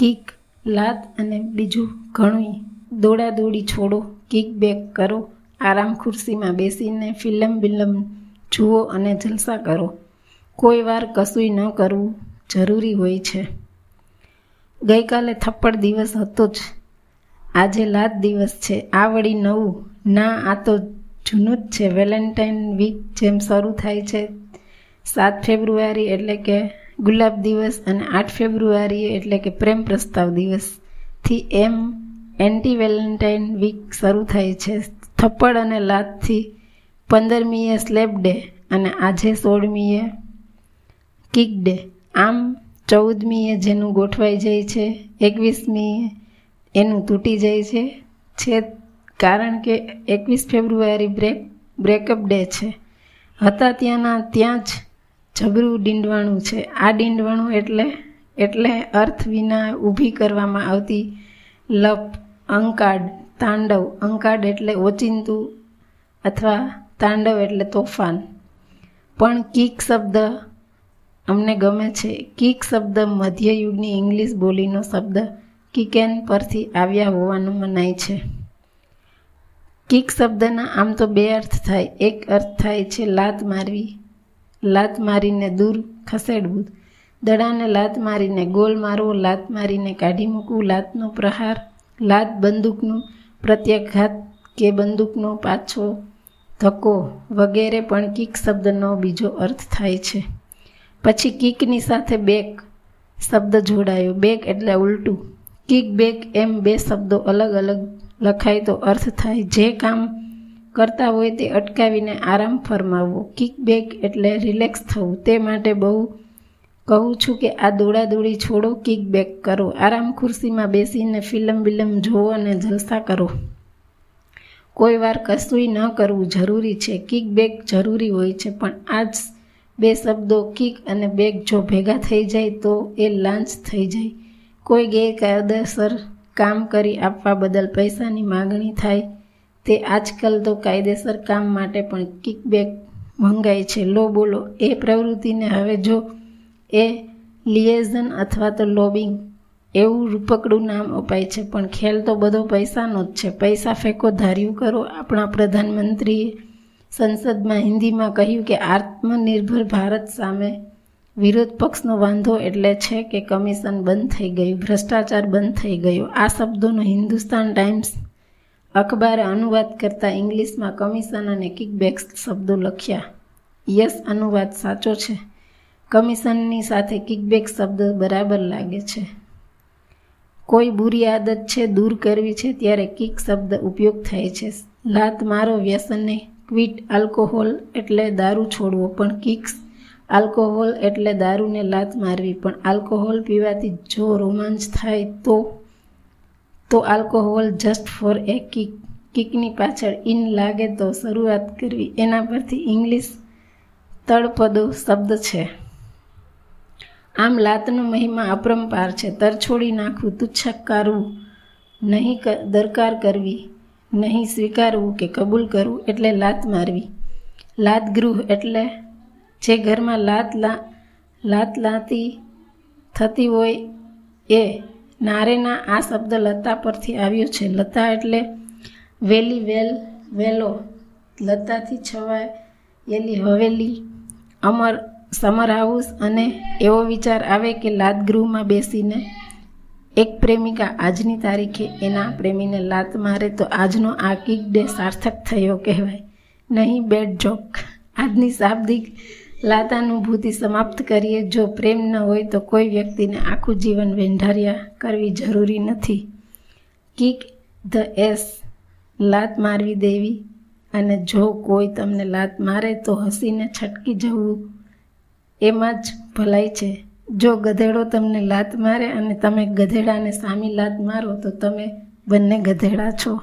Kick લાત અને બીજું ઘણું દોડાદોડી છોડો, કિક બેક કરો, આરામ ખુરશીમાં બેસીને ફિલ્મ બિલમ જુઓ અને જલસા કરો. કોઈ વાર કશુંય ન કરવું જરૂરી હોય છે. ગઈકાલે થપ્પડ દિવસ હતો જ. આજે લાત દિવસ છે. આ વળી નવું. ના, આ તો જૂનું જ છે. વેલેન્ટાઇન વીક જેમ શરૂ થાય છે સાત ફેબ્રુઆરી એટલે કે ગુલાબ દિવસ અને આઠ ફેબ્રુઆરીએ એટલે કે પ્રેમ પ્રસ્તાવ દિવસથી એમ એન્ટી વેલેન્ટાઇન વીક શરૂ થાય છે. થપ્પડ અને લાતથી પંદરમીએ સ્લેબ ડે અને આજે સોળમીએ કિક ડે આમ ચૌદમીએ જેનું ગોઠવાઈ જાય છે, એકવીસમીએ એનું તૂટી જાય છે. છે કારણ કે એકવીસ ફેબ્રુઆરી બ્રેક બ્રેકઅપ ડે છે. હતા ત્યાંના, ત્યાં જ જબરું ડીંડવાણું છે. આ ડીંડવાણું એટલે એટલે અર્થ વિના ઊભી કરવામાં આવતી લપ, અંકાડ, તાંડવ. અંકાડ એટલે ઓચિંતું અથવા તાંડવ એટલે તોફાન. પણ કીક શબ્દ અમને ગમે છે. કીક શબ્દ મધ્યયુગની ઇંગ્લિશ બોલીનો શબ્દ કિકેન પરથી આવ્યા હોવાનું મનાય છે. કિક શબ્દના આમ તો બે અર્થ થાય. એક અર્થ થાય છે, લાત મારવી. લાત મારીને દૂર ખસેડવું. દડાને લાત મારીને ગોલ મારવો, લાત મારીને કાઢી મૂકવું, લાતનો પ્રહાર, લાત બંદૂકનું પ્રત્યાઘાત કે બંદૂકનો પાછો ધક્કો વગેરે પણ કિક શબ્દનો બીજો અર્થ થાય છે. પછી કિકની સાથે બેક શબ્દ જોડાયો. બેક એટલે ઉલટું. કિક, બેક એમ બે શબ્દો અલગ અલગ લખાય તો અર્થ થાય. જે કામ કરતા હોય તે અટકાવીને આરામ ફરમાવવો. કિકબેક એટલે રિલેક્સ થવું. તે માટે બહુ કહું છું કે આ દોડાદોડી છોડો કિકબેક કરો. આરામ ખુરશીમાં બેસીને ફિલ્મ બિલમ જુઓ અને જલસા કરો. કોઈ વાર કશુંય ન કરવું જરૂરી છે. કિકબેક જરૂરી હોય છે, પણ આ જ બે શબ્દો કિક અને બેક જો ભેગા થઈ જાય તો એ લાંચ થઈ જાય. કોઈ ગેરકાયદેસર કામ કરી આપવા બદલ પૈસાની માગણી થાય તે આજકાલ તો કાયદેસર કામ માટે પણ કિકબેક મંગાય છે. લો બોલો. એ પ્રવૃત્તિને હવે જો એ લિએઝન અથવા તો લોબિંગ એવું રૂપકડું નામ અપાય છે, પણ ખેલ તો બધો પૈસાનો જ છે. પૈસા ફેંકો, ધાર્યું કરો. આપણા પ્રધાનમંત્રીએ સંસદમાં હિન્દીમાં કહ્યું કે આત્મનિર્ભર ભારત સામે વિરોધ પક્ષનો વાંધો એટલે છે કે કમિશન બંધ થઈ ગયું, ભ્રષ્ટાચાર બંધ થઈ ગયો. આ શબ્દોનો હિન્દુસ્તાન ટાઈમ્સ અખબારે અનુવાદ કરતાં ઇંગ્લિશમાં કમિશન અને કિકબેક્સ શબ્દો લખ્યા. યસ, અનુવાદ સાચો છે. કમિશનની સાથે કિકબેક શબ્દ બરાબર લાગે છે. કોઈ બુરી આદત છે, દૂર કરવી છે, ત્યારે કિક શબ્દ ઉપયોગ થાય છે. લાત મારો વ્યસનને ક્વિટ આલ્કોહોલ એટલે દારૂ છોડવો, પણ કિક્સ આલ્કોહોલ એટલે દારૂને લાત મારવી, પણ આલ્કોહોલ પીવાથી જો રોમાંચ થાય તો તો alcohol just for a kick કિકની પાછળ ઇન લાગે તો શરૂઆત કરવી. એના પરથી ઇંગ્લિશ તળપદો શબ્દ છે. આમ લાતનો મહિમા અપરંપાર છે. તરછોડી નાખવું તુચ્છકારવું નહીં દરકાર કરવી, નહીં સ્વીકારવું કે કબૂલ કરવું એટલે લાત મારવી. લાત ગૃહ એટલે જે ઘરમાં લાત લા, લાત લાતી થતી હોય એ નારેના આ શબ્દ લતા પરથી આવ્યો છે. લતા એટલે વેલી, વેલ, વેલો. લતાથી છવાયેલી હવેલી. અમર, સમર હાઉસ અને એવો વિચાર આવે કે લાદગૃહમાં બેસીને એક પ્રેમિકા આજની તારીખે એના પ્રેમીને લાત મારે તો આજનો આ કિક ડે સાર્થક થયો કહેવાય. નહીં, બેડ જોક. આજની શાબ્દિક લાતાનુભૂતિ સમાપ્ત કરીએ. જો પ્રેમ ન હોય તો કોઈ વ્યક્તિને આખું જીવન વેંઢારિયા કરવી જરૂરી નથી. કિક ધ એસ, લાત મારવી દેવી. અને જો કોઈ તમને લાત મારે તો હસીને છટકી જવું. એમાં જ ભલાઈ છે. જો ગધેડો તમને લાત મારે અને તમે ગધેડાને સામી લાત મારો તો તમે બંને ગધેડા છો.